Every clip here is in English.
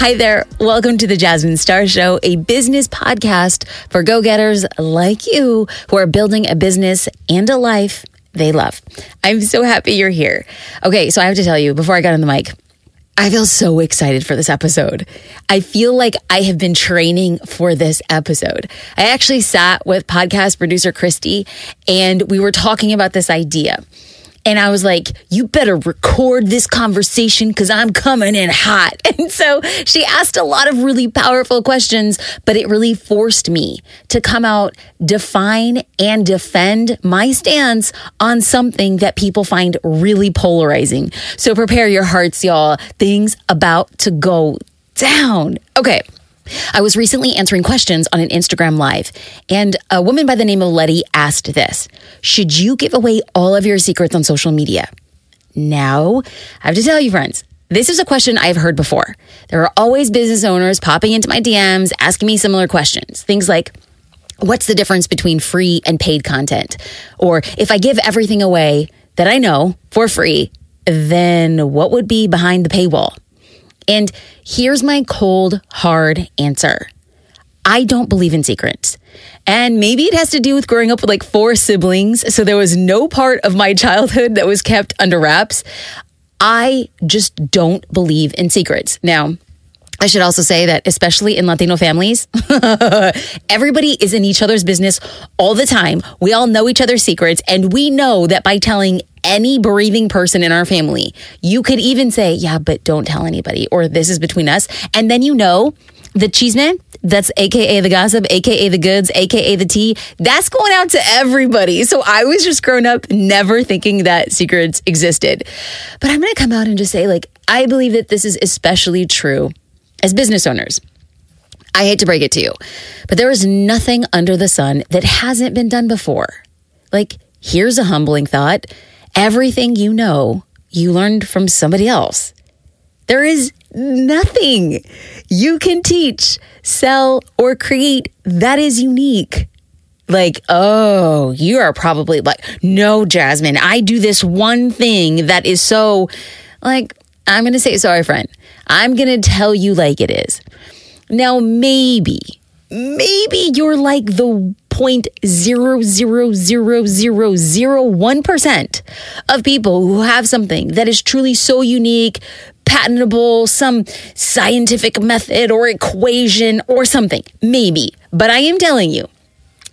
Hi there. Welcome to the Jasmine Star Show, a business podcast for go getters like you who are building a business and a life they love. I'm so happy you're here. Okay, so I have to tell you before I got on the mic, I feel so excited for this episode. I feel like I have been training for this episode. I actually sat with podcast producer Christy and we were talking about this idea. And I was like, you better record this conversation because I'm coming in hot. And so she asked a lot of really powerful questions, but it really forced me to come out, define and defend my stance on something that people find really polarizing. So prepare your hearts, y'all. Things about to go down. Okay. I was recently answering questions on an Instagram live, and a woman by the name of Letty asked this Should you give away all of your secrets on social media? Now, I have to tell you, friends, this is a question I've heard before. There are always business owners popping into my DMs asking me similar questions. Things like, What's the difference between free and paid content? Or if I give everything away that I know for free, then what would be behind the paywall? And here's my cold, hard answer. I don't believe in secrets. And maybe it has to do with growing up with like four siblings. So there was no part of my childhood that was kept under wraps. I just don't believe in secrets. Now, I should also say that, especially in Latino families, everybody is in each other's business all the time. We all know each other's secrets, and we know that by telling any breathing person in our family, you could even say, Yeah, but don't tell anybody, or this is between us. And then you know the chisme, that's AKA the gossip, AKA the goods, AKA the tea, that's going out to everybody. So I was just grown up never thinking that secrets existed. But I'm going to come out and just say, like, I believe that this is especially true as business owners. I hate to break it to you, but there is nothing under the sun that hasn't been done before. Like, here's a humbling thought everything you know, you learned from somebody else. There is nothing you can teach, sell, or create that is unique. Like, oh, you are probably like, no, Jasmine, I do this one thing that is so, like, I'm going to say, sorry, friend. I'm going to tell you like it is. Now, maybe, maybe you're like the point zero zero zero zero zero one percent of people who have something that is truly so unique, patentable, some scientific method or equation or something. Maybe. But I am telling you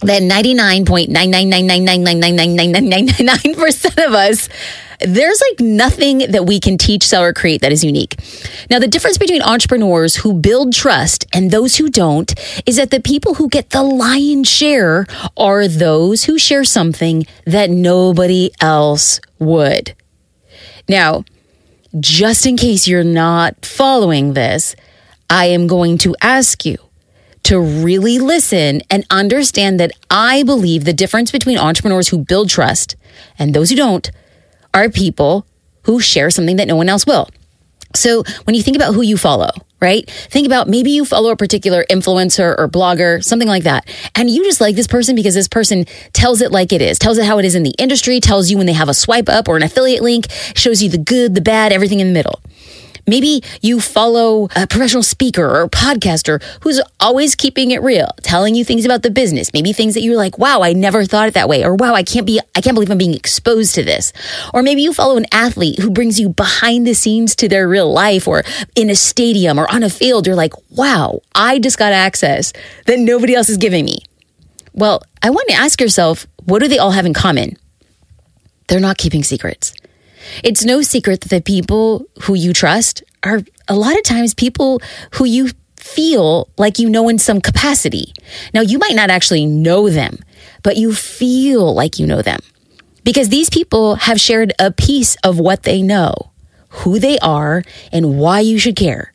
that 99.99999999999% of us there's like nothing that we can teach, sell, or create that is unique. Now, the difference between entrepreneurs who build trust and those who don't is that the people who get the lion's share are those who share something that nobody else would. Now, just in case you're not following this, I am going to ask you to really listen and understand that I believe the difference between entrepreneurs who build trust and those who don't are people who share something that no one else will. So when you think about who you follow, right? Think about maybe you follow a particular influencer or blogger, something like that. And you just like this person because this person tells it like it is, tells it how it is in the industry, tells you when they have a swipe up or an affiliate link, shows you the good, the bad, everything in the middle. Maybe you follow a professional speaker or podcaster who's always keeping it real, telling you things about the business, maybe things that you're like, wow, I never thought it that way, or wow, I can't be, I can't believe I'm being exposed to this. Or maybe you follow an athlete who brings you behind the scenes to their real life or in a stadium or on a field. You're like, wow, I just got access that nobody else is giving me. Well, I want to ask yourself, what do they all have in common? They're not keeping secrets. It's no secret that the people who you trust are a lot of times people who you feel like you know in some capacity. Now, you might not actually know them, but you feel like you know them because these people have shared a piece of what they know, who they are, and why you should care.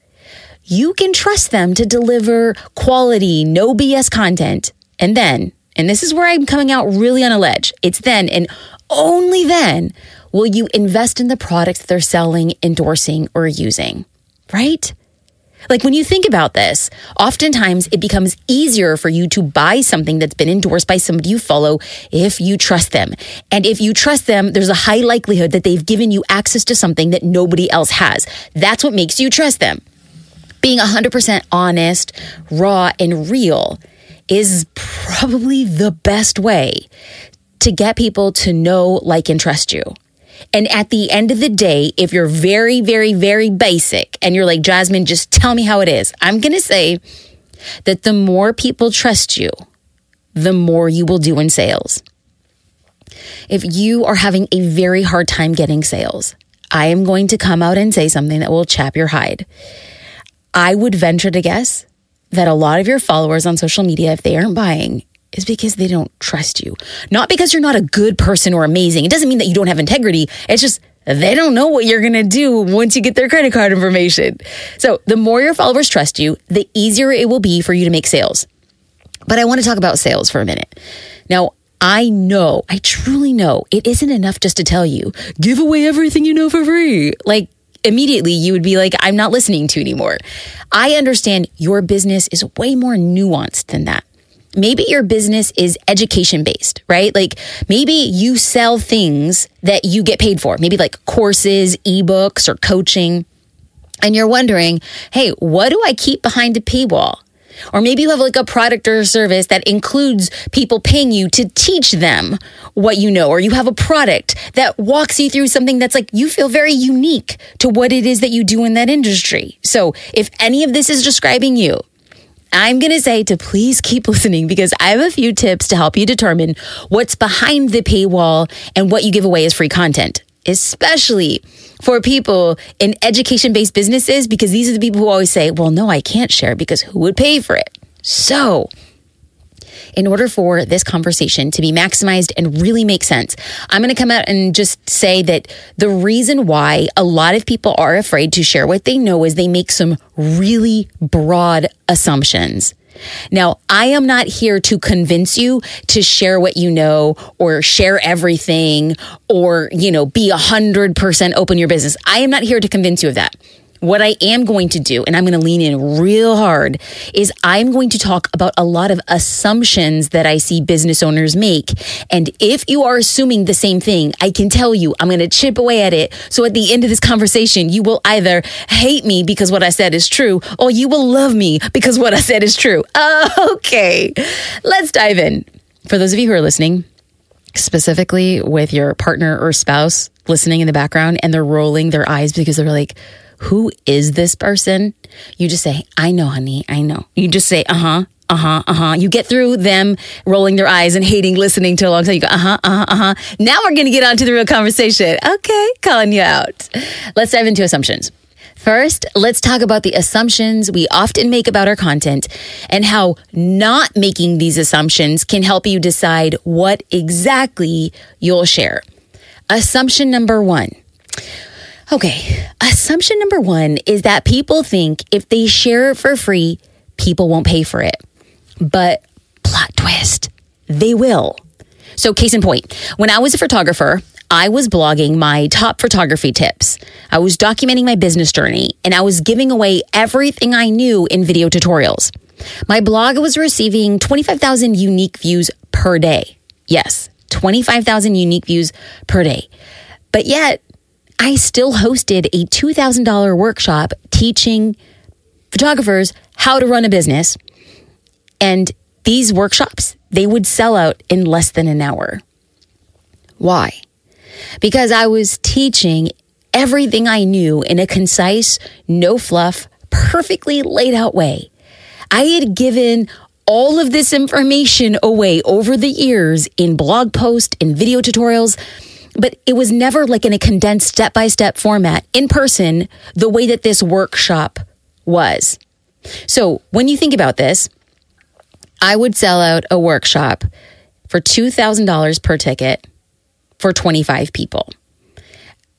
You can trust them to deliver quality, no BS content. And then, and this is where I'm coming out really on a ledge, it's then and only then will you invest in the products they're selling, endorsing, or using? Right? Like when you think about this, oftentimes it becomes easier for you to buy something that's been endorsed by somebody you follow if you trust them. And if you trust them, there's a high likelihood that they've given you access to something that nobody else has. That's what makes you trust them. being 100% honest, raw, and real is probably the best way to get people to know, like, and trust you. And at the end of the day, if you're very, very, very basic and you're like, Jasmine, just tell me how it is, I'm going to say that the more people trust you, the more you will do in sales. If you are having a very hard time getting sales, I am going to come out and say something that will chap your hide. I would venture to guess that a lot of your followers on social media, if they aren't buying, is because they don't trust you. Not because you're not a good person or amazing. It doesn't mean that you don't have integrity. It's just they don't know what you're going to do once you get their credit card information. So the more your followers trust you, the easier it will be for you to make sales. But I want to talk about sales for a minute. Now, I know, I truly know it isn't enough just to tell you, give away everything you know for free. Like, immediately you would be like, I'm not listening to anymore. I understand your business is way more nuanced than that. Maybe your business is education based, right? Like maybe you sell things that you get paid for, maybe like courses, ebooks, or coaching. And you're wondering, hey, what do I keep behind a paywall? Or maybe you have like a product or service that includes people paying you to teach them what you know, or you have a product that walks you through something that's like you feel very unique to what it is that you do in that industry. So if any of this is describing you, I'm going to say to please keep listening because I have a few tips to help you determine what's behind the paywall and what you give away as free content, especially for people in education based businesses, because these are the people who always say, well, no, I can't share because who would pay for it? So, in order for this conversation to be maximized and really make sense, I'm going to come out and just say that the reason why a lot of people are afraid to share what they know is they make some really broad assumptions. Now, I am not here to convince you to share what you know or share everything or, you know, be a hundred percent open your business. I am not here to convince you of that. What I am going to do, and I'm going to lean in real hard, is I'm going to talk about a lot of assumptions that I see business owners make. And if you are assuming the same thing, I can tell you I'm going to chip away at it. So at the end of this conversation, you will either hate me because what I said is true, or you will love me because what I said is true. Okay, let's dive in. For those of you who are listening, specifically with your partner or spouse listening in the background and they're rolling their eyes because they're like, who is this person? You just say, I know, honey, I know. You just say, uh huh, uh huh, uh huh. You get through them rolling their eyes and hating listening to a long time. You go, uh huh, uh huh, uh huh. Now we're going to get on to the real conversation. Okay, calling you out. Let's dive into assumptions. First, let's talk about the assumptions we often make about our content and how not making these assumptions can help you decide what exactly you'll share. Assumption number one Okay, assumption number one is that people think if they share it for free, people won't pay for it. But plot twist, they will. So, case in point, when I was a photographer, I was blogging my top photography tips. I was documenting my business journey and I was giving away everything I knew in video tutorials. My blog was receiving 25,000 unique views per day. Yes, 25,000 unique views per day. But yet, I still hosted a $2,000 workshop teaching photographers how to run a business. And these workshops, they would sell out in less than an hour. Why? Because I was teaching everything I knew in a concise, no fluff, perfectly laid out way. I had given all of this information away over the years in blog posts, in video tutorials, but it was never like in a condensed step by step format in person, the way that this workshop was. So when you think about this, I would sell out a workshop for $2,000 per ticket for 25 people.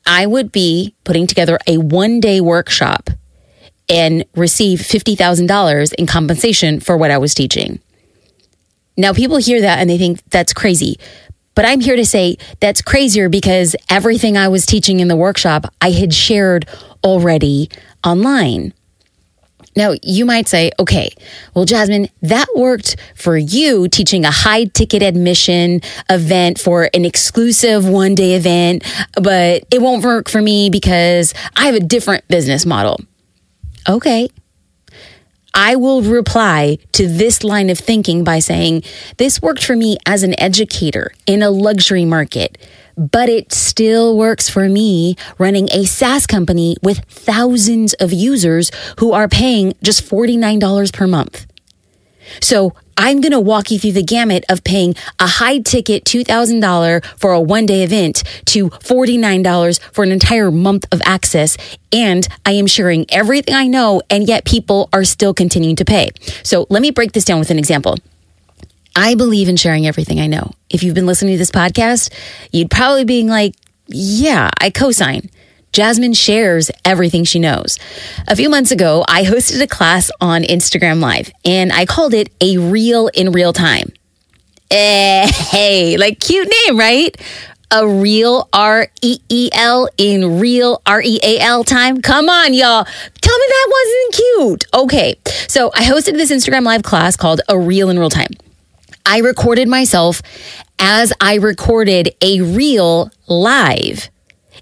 I would be putting together a one day workshop and receive $50,000 in compensation for what I was teaching. Now, people hear that and they think that's crazy. But I'm here to say that's crazier because everything I was teaching in the workshop, I had shared already online. Now, you might say, okay, well, Jasmine, that worked for you teaching a high ticket admission event for an exclusive one day event, but it won't work for me because I have a different business model. Okay, I will reply to this line of thinking by saying, This worked for me as an educator in a luxury market, but it still works for me running a SaaS company with thousands of users who are paying just $49 per month. So I'm going to walk you through the gamut of paying a high ticket $2,000 for a one day event to $49 for an entire month of access. And I am sharing everything I know, and yet people are still continuing to pay. So let me break this down with an example. I believe in sharing everything I know. If you've been listening to this podcast, you'd probably be like, yeah, I co-sign. Jasmine shares everything she knows. A few months ago, I hosted a class on Instagram Live and I called it a reel in real time. Eh, hey, like cute name, right? A real R E E L in real R E A L time. Come on, y'all. Tell me that wasn't cute. Okay. So I hosted this Instagram live class called A Real in Real Time. I recorded myself as I recorded a real live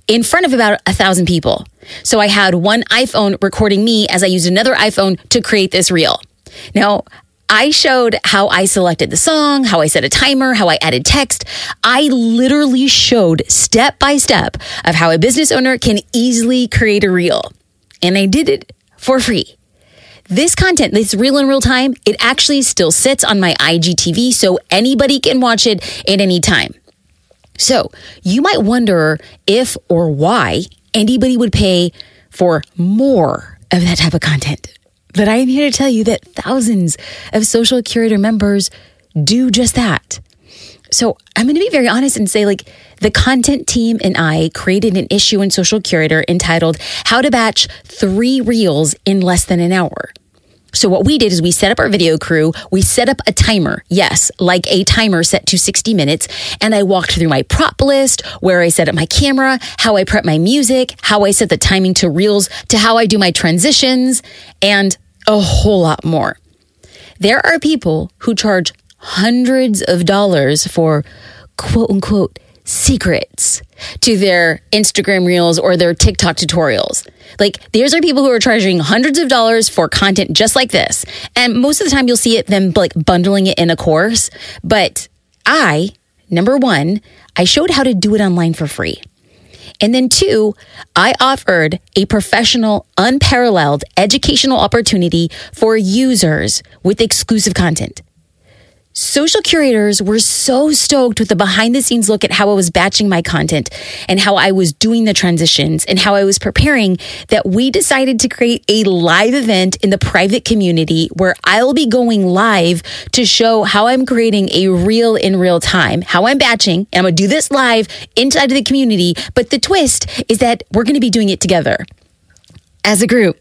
in front of about a thousand people. So I had one iPhone recording me as I used another iPhone to create this reel. Now, I showed how I selected the song, how I set a timer, how I added text. I literally showed step by step of how a business owner can easily create a reel. And I did it for free. This content, this reel in real time, it actually still sits on my IGTV so anybody can watch it at any time. So you might wonder if or why anybody would pay for more of that type of content. But I am here to tell you that thousands of social curator members do just that. So I'm going to be very honest and say, like, the content team and I created an issue in Social Curator entitled How to Batch Three Reels in Less Than an Hour. So what we did is we set up our video crew. We set up a timer. Yes, like a timer set to 60 minutes. And I walked through my prop list, where I set up my camera, how I prep my music, how I set the timing to reels, to how I do my transitions, and a whole lot more. There are people who charge hundreds of dollars for quote unquote secrets to their Instagram reels or their TikTok tutorials. Like, these are people who are charging hundreds of dollars for content just like this. And most of the time you'll see it them like bundling it in a course. But I, number one, I showed how to do it online for free. And then two, I offered a professional, unparalleled educational opportunity for users with exclusive content. Social curators were so stoked with the behind the scenes look at how I was batching my content and how I was doing the transitions and how I was preparing that we decided to create a live event in the private community where I'll be going live to show how I'm creating a reel in real time, how I'm batching, and I'm to do this live inside of the community. But the twist is that we're to be doing it together as a group.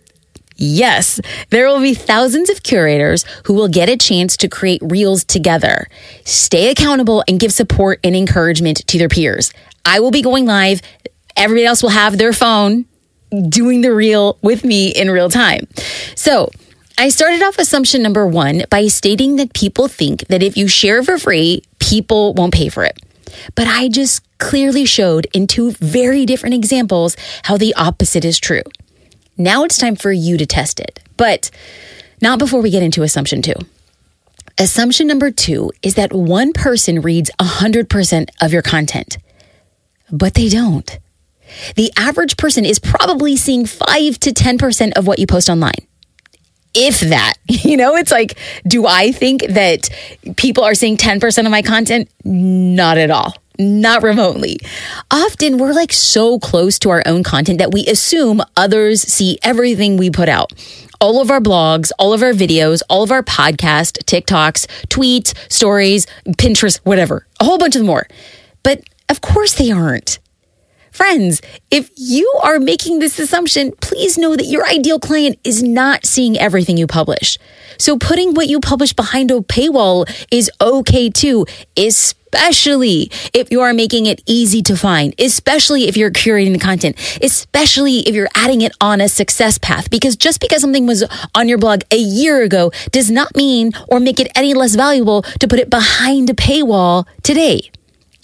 Yes, there will be thousands of curators who will get a chance to create reels together, stay accountable, and give support and encouragement to their peers. I will be going live. Everybody else will have their phone doing the reel with me in real time. So, I started off assumption number one by stating that people think that if you share for free, people won't pay for it. But I just clearly showed in two very different examples how the opposite is true. Now it's time for you to test it, but not before we get into assumption two. Assumption number two is that one person reads 100% of your content, but they don't. The average person is probably seeing 5 to 10% of what you post online. If that, you know, it's like, do I think that people are seeing 10% of my content? Not at all not remotely. Often we're like so close to our own content that we assume others see everything we put out. All of our blogs, all of our videos, all of our podcast, TikToks, tweets, stories, Pinterest, whatever, a whole bunch of more. But of course they aren't. Friends, if you are making this assumption, please know that your ideal client is not seeing everything you publish. So putting what you publish behind a paywall is okay too, especially if you are making it easy to find, especially if you're curating the content, especially if you're adding it on a success path. Because just because something was on your blog a year ago does not mean or make it any less valuable to put it behind a paywall today.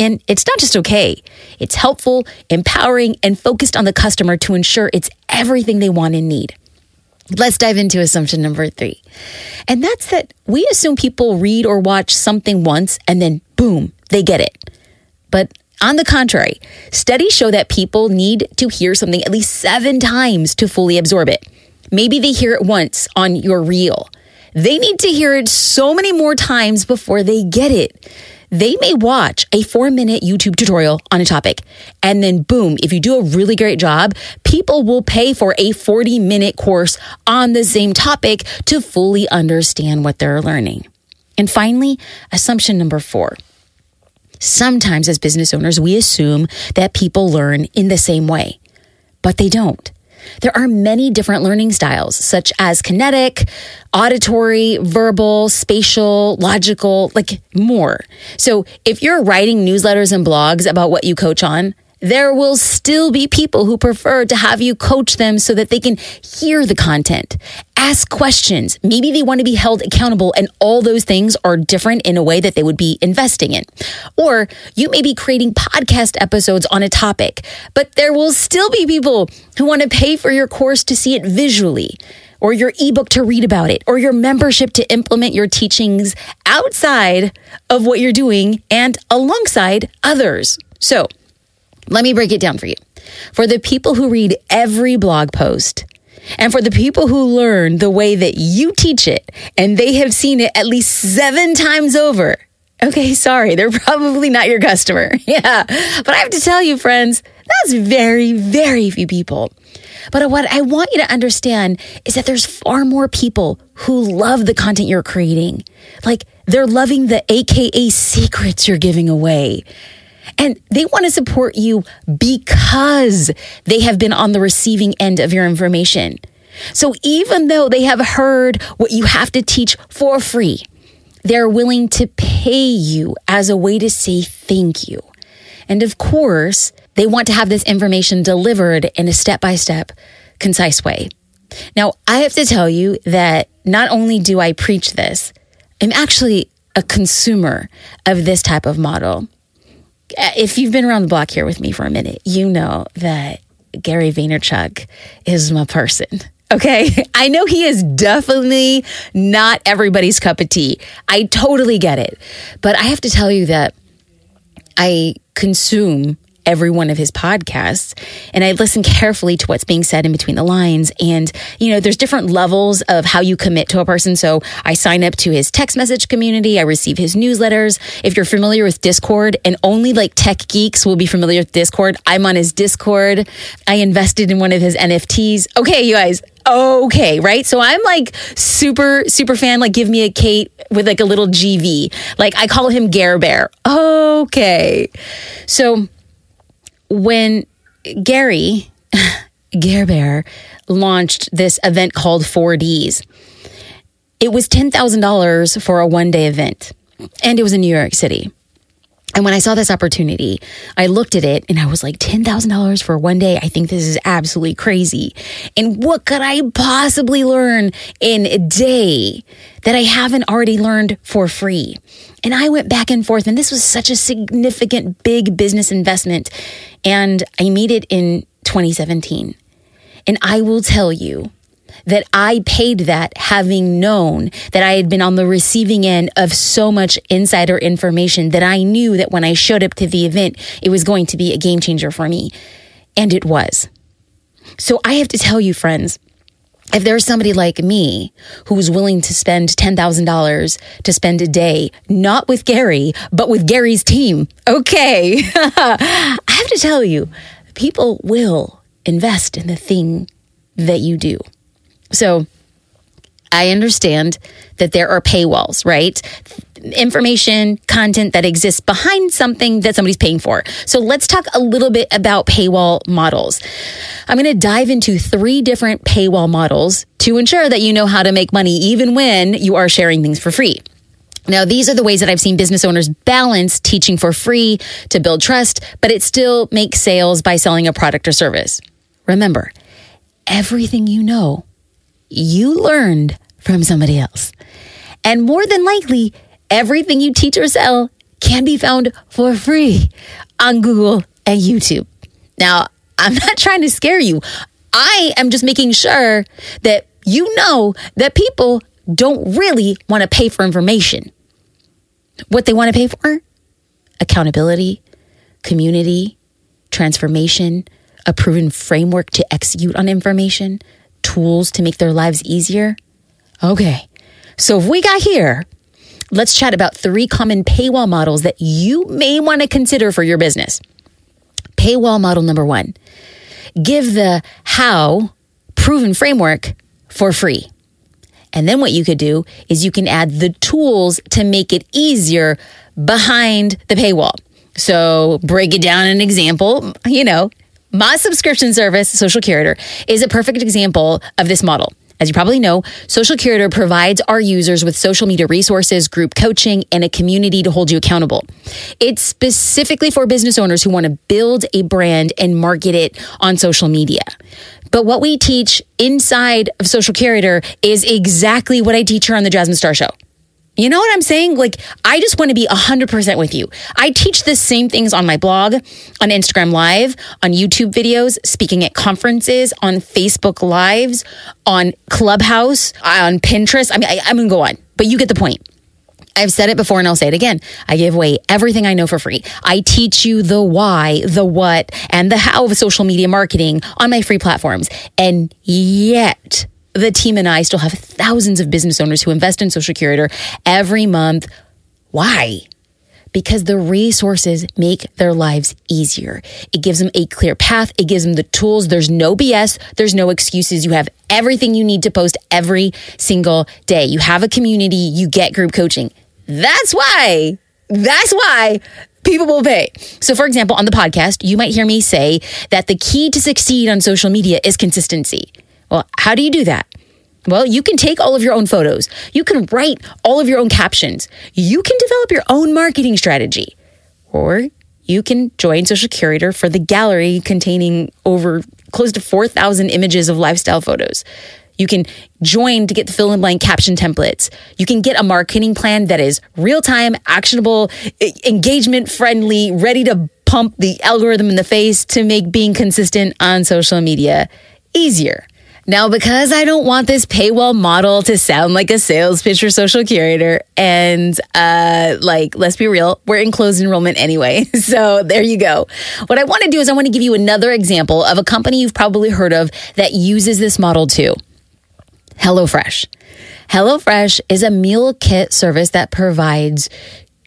And it's not just okay, it's helpful, empowering, and focused on the customer to ensure it's everything they want and need. Let's dive into assumption number three. And that's that we assume people read or watch something once and then boom, they get it. But on the contrary, studies show that people need to hear something at least seven times to fully absorb it. Maybe they hear it once on your reel. They need to hear it so many more times before they get it. They may watch a four minute YouTube tutorial on a topic, and then boom, if you do a really great job, people will pay for a 40 minute course on the same topic to fully understand what they're learning. And finally, assumption number four. Sometimes, as business owners, we assume that people learn in the same way, but they don't. There are many different learning styles, such as kinetic, auditory, verbal, spatial, logical, like more. So if you're writing newsletters and blogs about what you coach on, there will still be people who prefer to have you coach them so that they can hear the content, ask questions. Maybe they want to be held accountable, and all those things are different in a way that they would be investing in. Or you may be creating podcast episodes on a topic, but there will still be people who want to pay for your course to see it visually or your ebook to read about it, or your membership to implement your teachings outside of what you're doing and alongside others. So, let me break it down for you. For the people who read every blog post, and for the people who learn the way that you teach it, and they have seen it at least seven times over, okay, sorry, they're probably not your customer. Yeah. But I have to tell you, friends, that's very, very few people. But what I want you to understand is that there's far more people who love the content you're creating. Like they're loving the AKA secrets you're giving away. And they want to support you because they have been on the receiving end of your information. So even though they have heard what you have to teach for free, they're willing to pay you as a way to say thank you. And of course, they want to have this information delivered in a step by step, concise way. Now, I have to tell you that not only do I preach this, I'm actually a consumer of this type of model. If you've been around the block here with me for a minute, you know that Gary Vaynerchuk is my person. Okay. I know he is definitely not everybody's cup of tea. I totally get it. But I have to tell you that I consume every one of his podcasts and I listen carefully to what's being said in between the lines. And, you know, there's different levels of how you commit to a person. So I sign up to his text message community. I receive his newsletters. If you're familiar with Discord and only like tech geeks will be familiar with Discord, I'm on his Discord. I invested in one of his NFTs. Okay, you guys, okay, right? So I'm like super, super fan. Like, give me a Kate with like a little GV. Like, I call him Gare Bear. Okay. So when Gary, Gerber, launched this event called 4Ds, it was $10,000 for a one day event, and it was in New York City. And when I saw this opportunity, I looked at it and I was like, $10,000 for one day. I think this is absolutely crazy. And what could I possibly learn in a day that I haven't already learned for free? And I went back and forth, and this was such a significant, big business investment. And I made it in 2017. And I will tell you, that I paid that having known that I had been on the receiving end of so much insider information that I knew that when I showed up to the event, it was going to be a game changer for me. And it was. So I have to tell you, friends, if there's somebody like me who's willing to spend $10,000 to spend a day, not with Gary, but with Gary's team, okay, I have to tell you, people will invest in the thing that you do. So I understand that there are paywalls, right? Information, content that exists behind something that somebody's paying for. So let's talk a little bit about paywall models. I'm going to dive into three different paywall models to ensure that you know how to make money even when you are sharing things for free. Now, these are the ways that I've seen business owners balance teaching for free to build trust, but it still makes sales by selling a product or service. Remember, everything you know you learned from somebody else. And more than likely, everything you teach or sell can be found for free on Google and YouTube. Now, I'm not trying to scare you. I am just making sure that you know that people don't really want to pay for information. What they want to pay for? Accountability, community, transformation, a proven framework to execute on information, tools to make their lives easier. Okay, so if we got here, let's chat about three common paywall models that you may want to consider for your business. Paywall model number one give the how proven framework for free. And then what you could do is you can add the tools to make it easier behind the paywall. So break it down an example, you know, my subscription service, Social Curator, is a perfect example of this model. As you probably know, Social Curator provides our users with social media resources, group coaching, and a community to hold you accountable. It's specifically for business owners who want to build a brand and market it on social media. But what we teach inside of Social Curator is exactly what I teach her on the Jasmine Star Show. You know what I'm saying? Like, I just want to be 100% with you. I teach the same things on my blog, on Instagram Live, on YouTube videos, speaking at conferences, on Facebook Lives, on Clubhouse, on Pinterest. I mean, I, I'm going to go on, but you get the point. I've said it before and I'll say it again. I give away everything I know for free. I teach you the why, the what, and the how of social media marketing on my free platforms. And yet, the team and I still have thousands of business owners who invest in Social Curator every month. Why? Because the resources make their lives easier. It gives them a clear path. It gives them the tools. There's no BS. There's no excuses. You have everything you need to post every single day. You have a community. You get group coaching. That's why. That's why people will pay. So, for example, on the podcast, you might hear me say that the key to succeed on social media is consistency. Well, how do you do that? Well, you can take all of your own photos. You can write all of your own captions. You can develop your own marketing strategy. Or you can join Social Curator for the gallery containing over close to 4,000 images of lifestyle photos. You can join to get the fill in blank caption templates. You can get a marketing plan that is real time, actionable, engagement friendly, ready to pump the algorithm in the face to make being consistent on social media easier. Now, because I don't want this paywall model to sound like a sales pitch for Social Curator, and uh, like, let's be real, we're in closed enrollment anyway. So there you go. What I want to do is I want to give you another example of a company you've probably heard of that uses this model too. HelloFresh. HelloFresh is a meal kit service that provides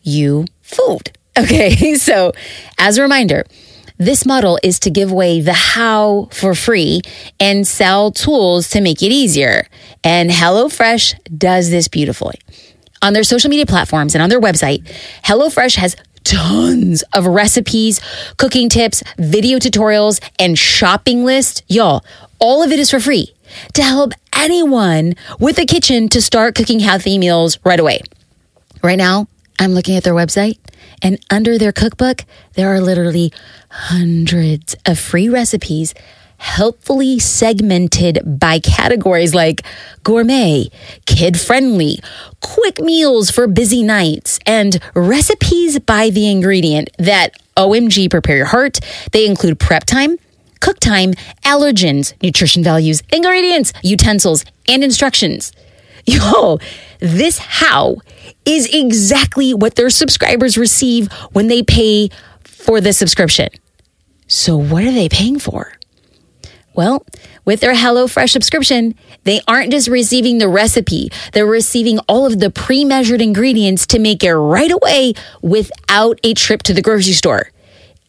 you food. Okay, so as a reminder, this model is to give away the how for free and sell tools to make it easier. And HelloFresh does this beautifully. On their social media platforms and on their website, HelloFresh has tons of recipes, cooking tips, video tutorials, and shopping lists. Y'all, all of it is for free to help anyone with a kitchen to start cooking healthy meals right away. Right now, I'm looking at their website, and under their cookbook, there are literally hundreds of free recipes helpfully segmented by categories like gourmet, kid friendly, quick meals for busy nights, and recipes by the ingredient that OMG prepare your heart. They include prep time, cook time, allergens, nutrition values, ingredients, utensils, and instructions. Yo, this how is exactly what their subscribers receive when they pay for the subscription. So, what are they paying for? Well, with their HelloFresh subscription, they aren't just receiving the recipe, they're receiving all of the pre measured ingredients to make it right away without a trip to the grocery store.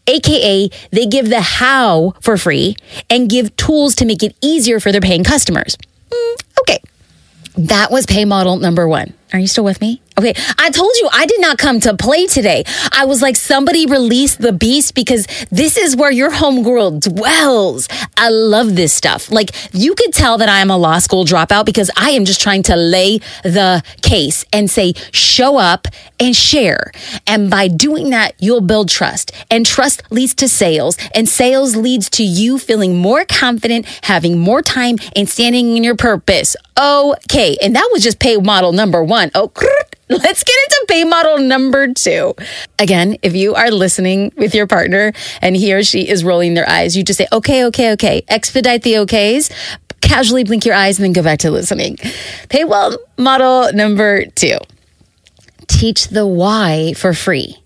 AKA, they give the how for free and give tools to make it easier for their paying customers. Mm, okay. That was pay model number one. Are you still with me? Okay. I told you I did not come to play today. I was like, somebody release the beast because this is where your homegirl dwells. I love this stuff. Like, you could tell that I am a law school dropout because I am just trying to lay the case and say, show up and share. And by doing that, you'll build trust. And trust leads to sales. And sales leads to you feeling more confident, having more time, and standing in your purpose. Okay. And that was just pay model number one. Oh, let's get into pay model number two. Again, if you are listening with your partner and he or she is rolling their eyes, you just say, okay, okay, okay, expedite the okays. casually blink your eyes and then go back to listening. Paywall model number two teach the why for free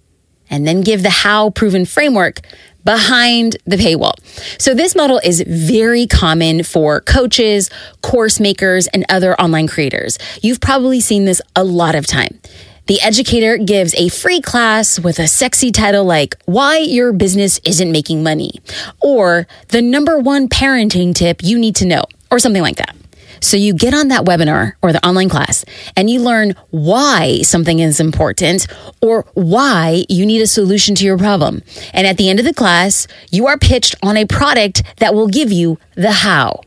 and then give the how proven framework behind the paywall. So this model is very common for coaches, course makers, and other online creators. You've probably seen this a lot of time. The educator gives a free class with a sexy title like Why Your Business Isn't Making Money or The Number One Parenting Tip You Need to Know or something like that. So you get on that webinar or the online class and you learn why something is important or why you need a solution to your problem. And at the end of the class, you are pitched on a product that will give you the how.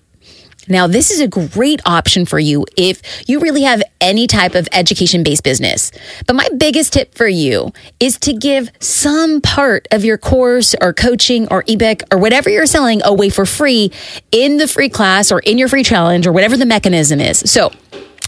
Now, this is a great option for you if you really have any type of education based business. But my biggest tip for you is to give some part of your course or coaching or ebook or whatever you're selling away for free in the free class or in your free challenge or whatever the mechanism is. So,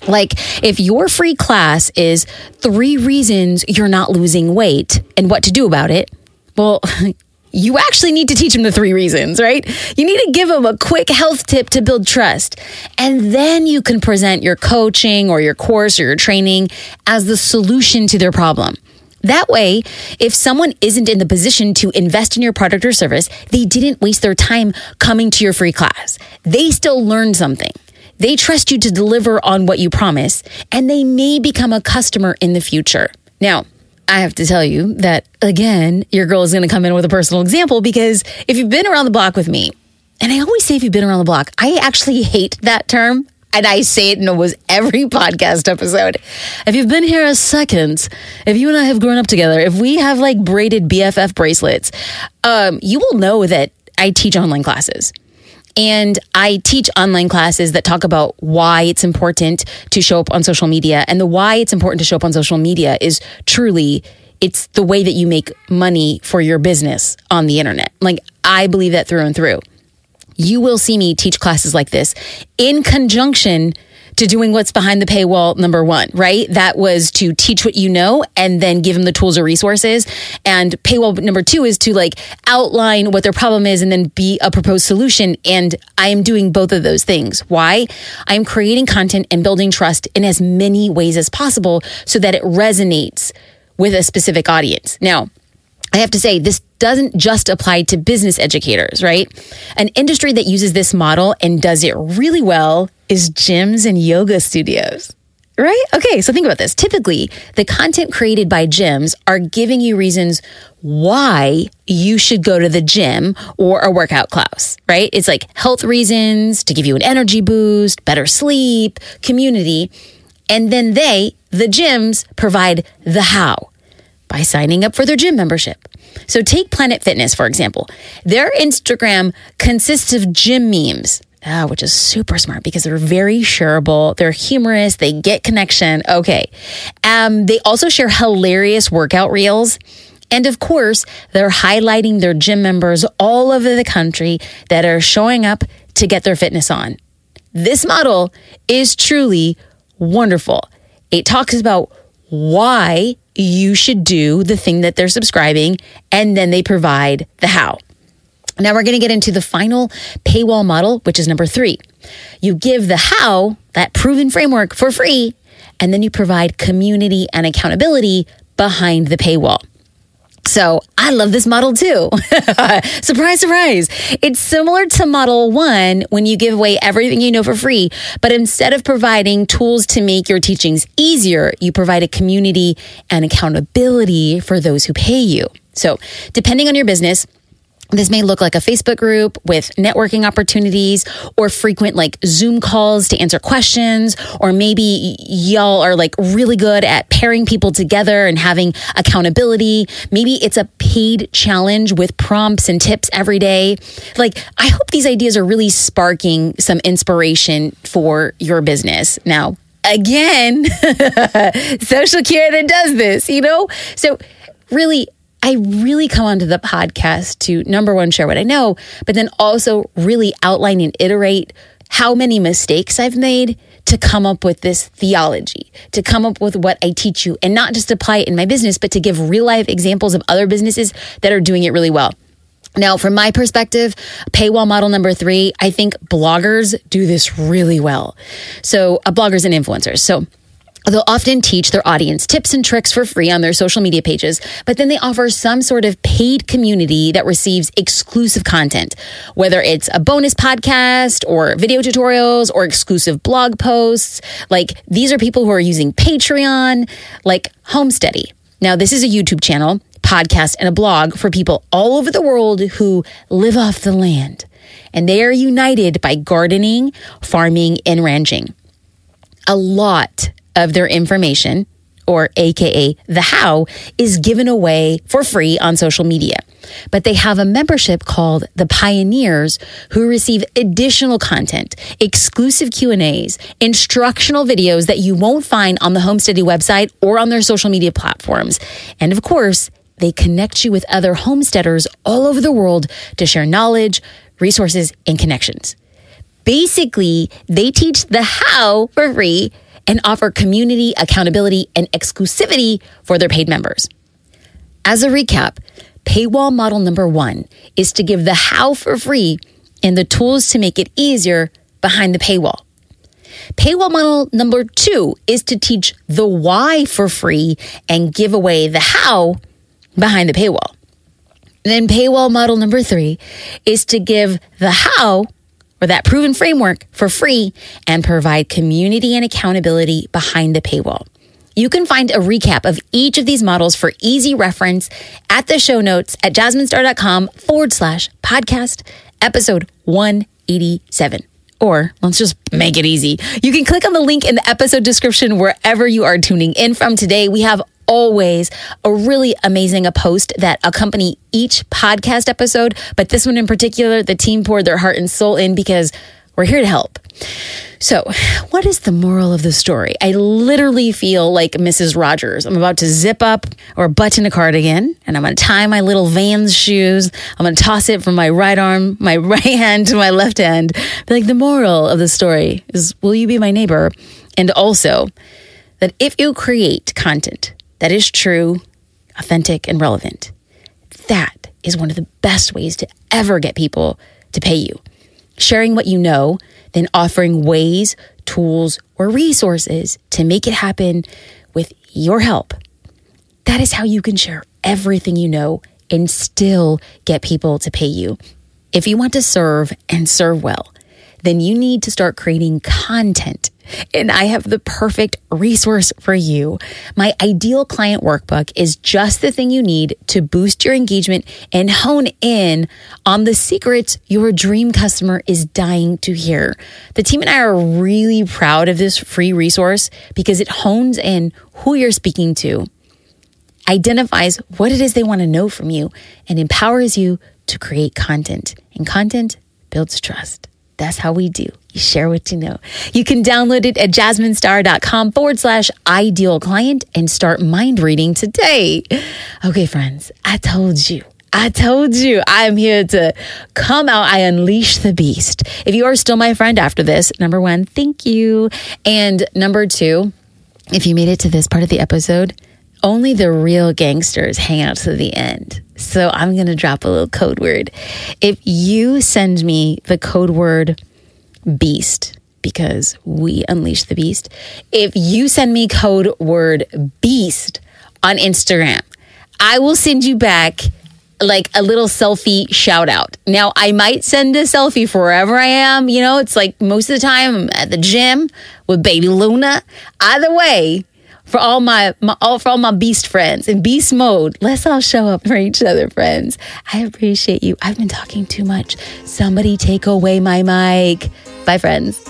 like, if your free class is three reasons you're not losing weight and what to do about it, well, you actually need to teach them the three reasons, right? You need to give them a quick health tip to build trust. And then you can present your coaching or your course or your training as the solution to their problem. That way, if someone isn't in the position to invest in your product or service, they didn't waste their time coming to your free class. They still learned something. They trust you to deliver on what you promise, and they may become a customer in the future. Now, I have to tell you that again, your girl is going to come in with a personal example because if you've been around the block with me, and I always say if you've been around the block, I actually hate that term. And I say it in almost every podcast episode. If you've been here a second, if you and I have grown up together, if we have like braided BFF bracelets, um, you will know that I teach online classes. And I teach online classes that talk about why it's important to show up on social media. And the why it's important to show up on social media is truly it's the way that you make money for your business on the internet. Like I believe that through and through. You will see me teach classes like this in conjunction to doing what's behind the paywall number one, right? That was to teach what you know and then give them the tools or resources. And paywall number two is to like outline what their problem is and then be a proposed solution. And I am doing both of those things. Why? I'm creating content and building trust in as many ways as possible so that it resonates with a specific audience. Now, I have to say, this doesn't just apply to business educators, right? An industry that uses this model and does it really well is gyms and yoga studios. Right? Okay, so think about this. Typically, the content created by gyms are giving you reasons why you should go to the gym or a workout class, right? It's like health reasons to give you an energy boost, better sleep, community. And then they, the gyms, provide the how by signing up for their gym membership. So take Planet Fitness, for example. Their Instagram consists of gym memes. Ah, which is super smart because they're very shareable. They're humorous. They get connection. Okay. Um, they also share hilarious workout reels. And of course, they're highlighting their gym members all over the country that are showing up to get their fitness on. This model is truly wonderful. It talks about why you should do the thing that they're subscribing, and then they provide the how. Now we're going to get into the final paywall model, which is number three. You give the how, that proven framework for free, and then you provide community and accountability behind the paywall. So I love this model too. surprise, surprise. It's similar to model one when you give away everything you know for free, but instead of providing tools to make your teachings easier, you provide a community and accountability for those who pay you. So depending on your business, this may look like a Facebook group with networking opportunities or frequent like Zoom calls to answer questions. Or maybe y'all are like really good at pairing people together and having accountability. Maybe it's a paid challenge with prompts and tips every day. Like, I hope these ideas are really sparking some inspiration for your business. Now, again, Social Curator does this, you know? So, really, I really come onto the podcast to number one, share what I know, but then also really outline and iterate how many mistakes I've made to come up with this theology, to come up with what I teach you and not just apply it in my business, but to give real life examples of other businesses that are doing it really well. Now, from my perspective, paywall model number three, I think bloggers do this really well. So, uh, bloggers and influencers. So, They'll often teach their audience tips and tricks for free on their social media pages, but then they offer some sort of paid community that receives exclusive content, whether it's a bonus podcast or video tutorials or exclusive blog posts. Like these are people who are using Patreon, like Homesteady. Now, this is a YouTube channel, podcast, and a blog for people all over the world who live off the land. And they are united by gardening, farming, and ranching. A lot of their information, or AKA the how, is given away for free on social media. But they have a membership called the Pioneers who receive additional content, exclusive Q&As, instructional videos that you won't find on the Homesteady website or on their social media platforms. And of course, they connect you with other homesteaders all over the world to share knowledge, resources, and connections. Basically, they teach the how for free and offer community, accountability, and exclusivity for their paid members. As a recap, paywall model number one is to give the how for free and the tools to make it easier behind the paywall. Paywall model number two is to teach the why for free and give away the how behind the paywall. Then paywall model number three is to give the how or that proven framework for free and provide community and accountability behind the paywall. You can find a recap of each of these models for easy reference at the show notes at jasminestar.com forward slash podcast episode 187. Or let's just make it easy. You can click on the link in the episode description wherever you are tuning in from today. We have always a really amazing a post that accompany each podcast episode, but this one in particular, the team poured their heart and soul in because we're here to help. So, what is the moral of the story? I literally feel like Mrs. Rogers. I'm about to zip up or button a cardigan and I'm going to tie my little Vans shoes. I'm going to toss it from my right arm, my right hand to my left hand. But like the moral of the story is will you be my neighbor? And also that if you create content that is true, authentic, and relevant. That is one of the best ways to ever get people to pay you. Sharing what you know, then offering ways, tools, or resources to make it happen with your help. That is how you can share everything you know and still get people to pay you. If you want to serve and serve well, then you need to start creating content and I have the perfect resource for you. My ideal client workbook is just the thing you need to boost your engagement and hone in on the secrets your dream customer is dying to hear. The team and I are really proud of this free resource because it hones in who you're speaking to, identifies what it is they want to know from you, and empowers you to create content. And content builds trust. That's how we do. Share what you know. You can download it at jasminestar.com forward slash ideal client and start mind reading today. Okay, friends, I told you. I told you I'm here to come out. I unleash the beast. If you are still my friend after this, number one, thank you. And number two, if you made it to this part of the episode, only the real gangsters hang out to the end. So I'm going to drop a little code word. If you send me the code word beast, because we unleash the beast, if you send me code word beast on Instagram, I will send you back like a little selfie shout out. Now, I might send a selfie wherever I am. You know, it's like most of the time I'm at the gym with baby Luna. Either way, for all my, my all for all my beast friends in beast mode. Let's all show up for each other, friends. I appreciate you. I've been talking too much. Somebody take away my mic. Bye, friends.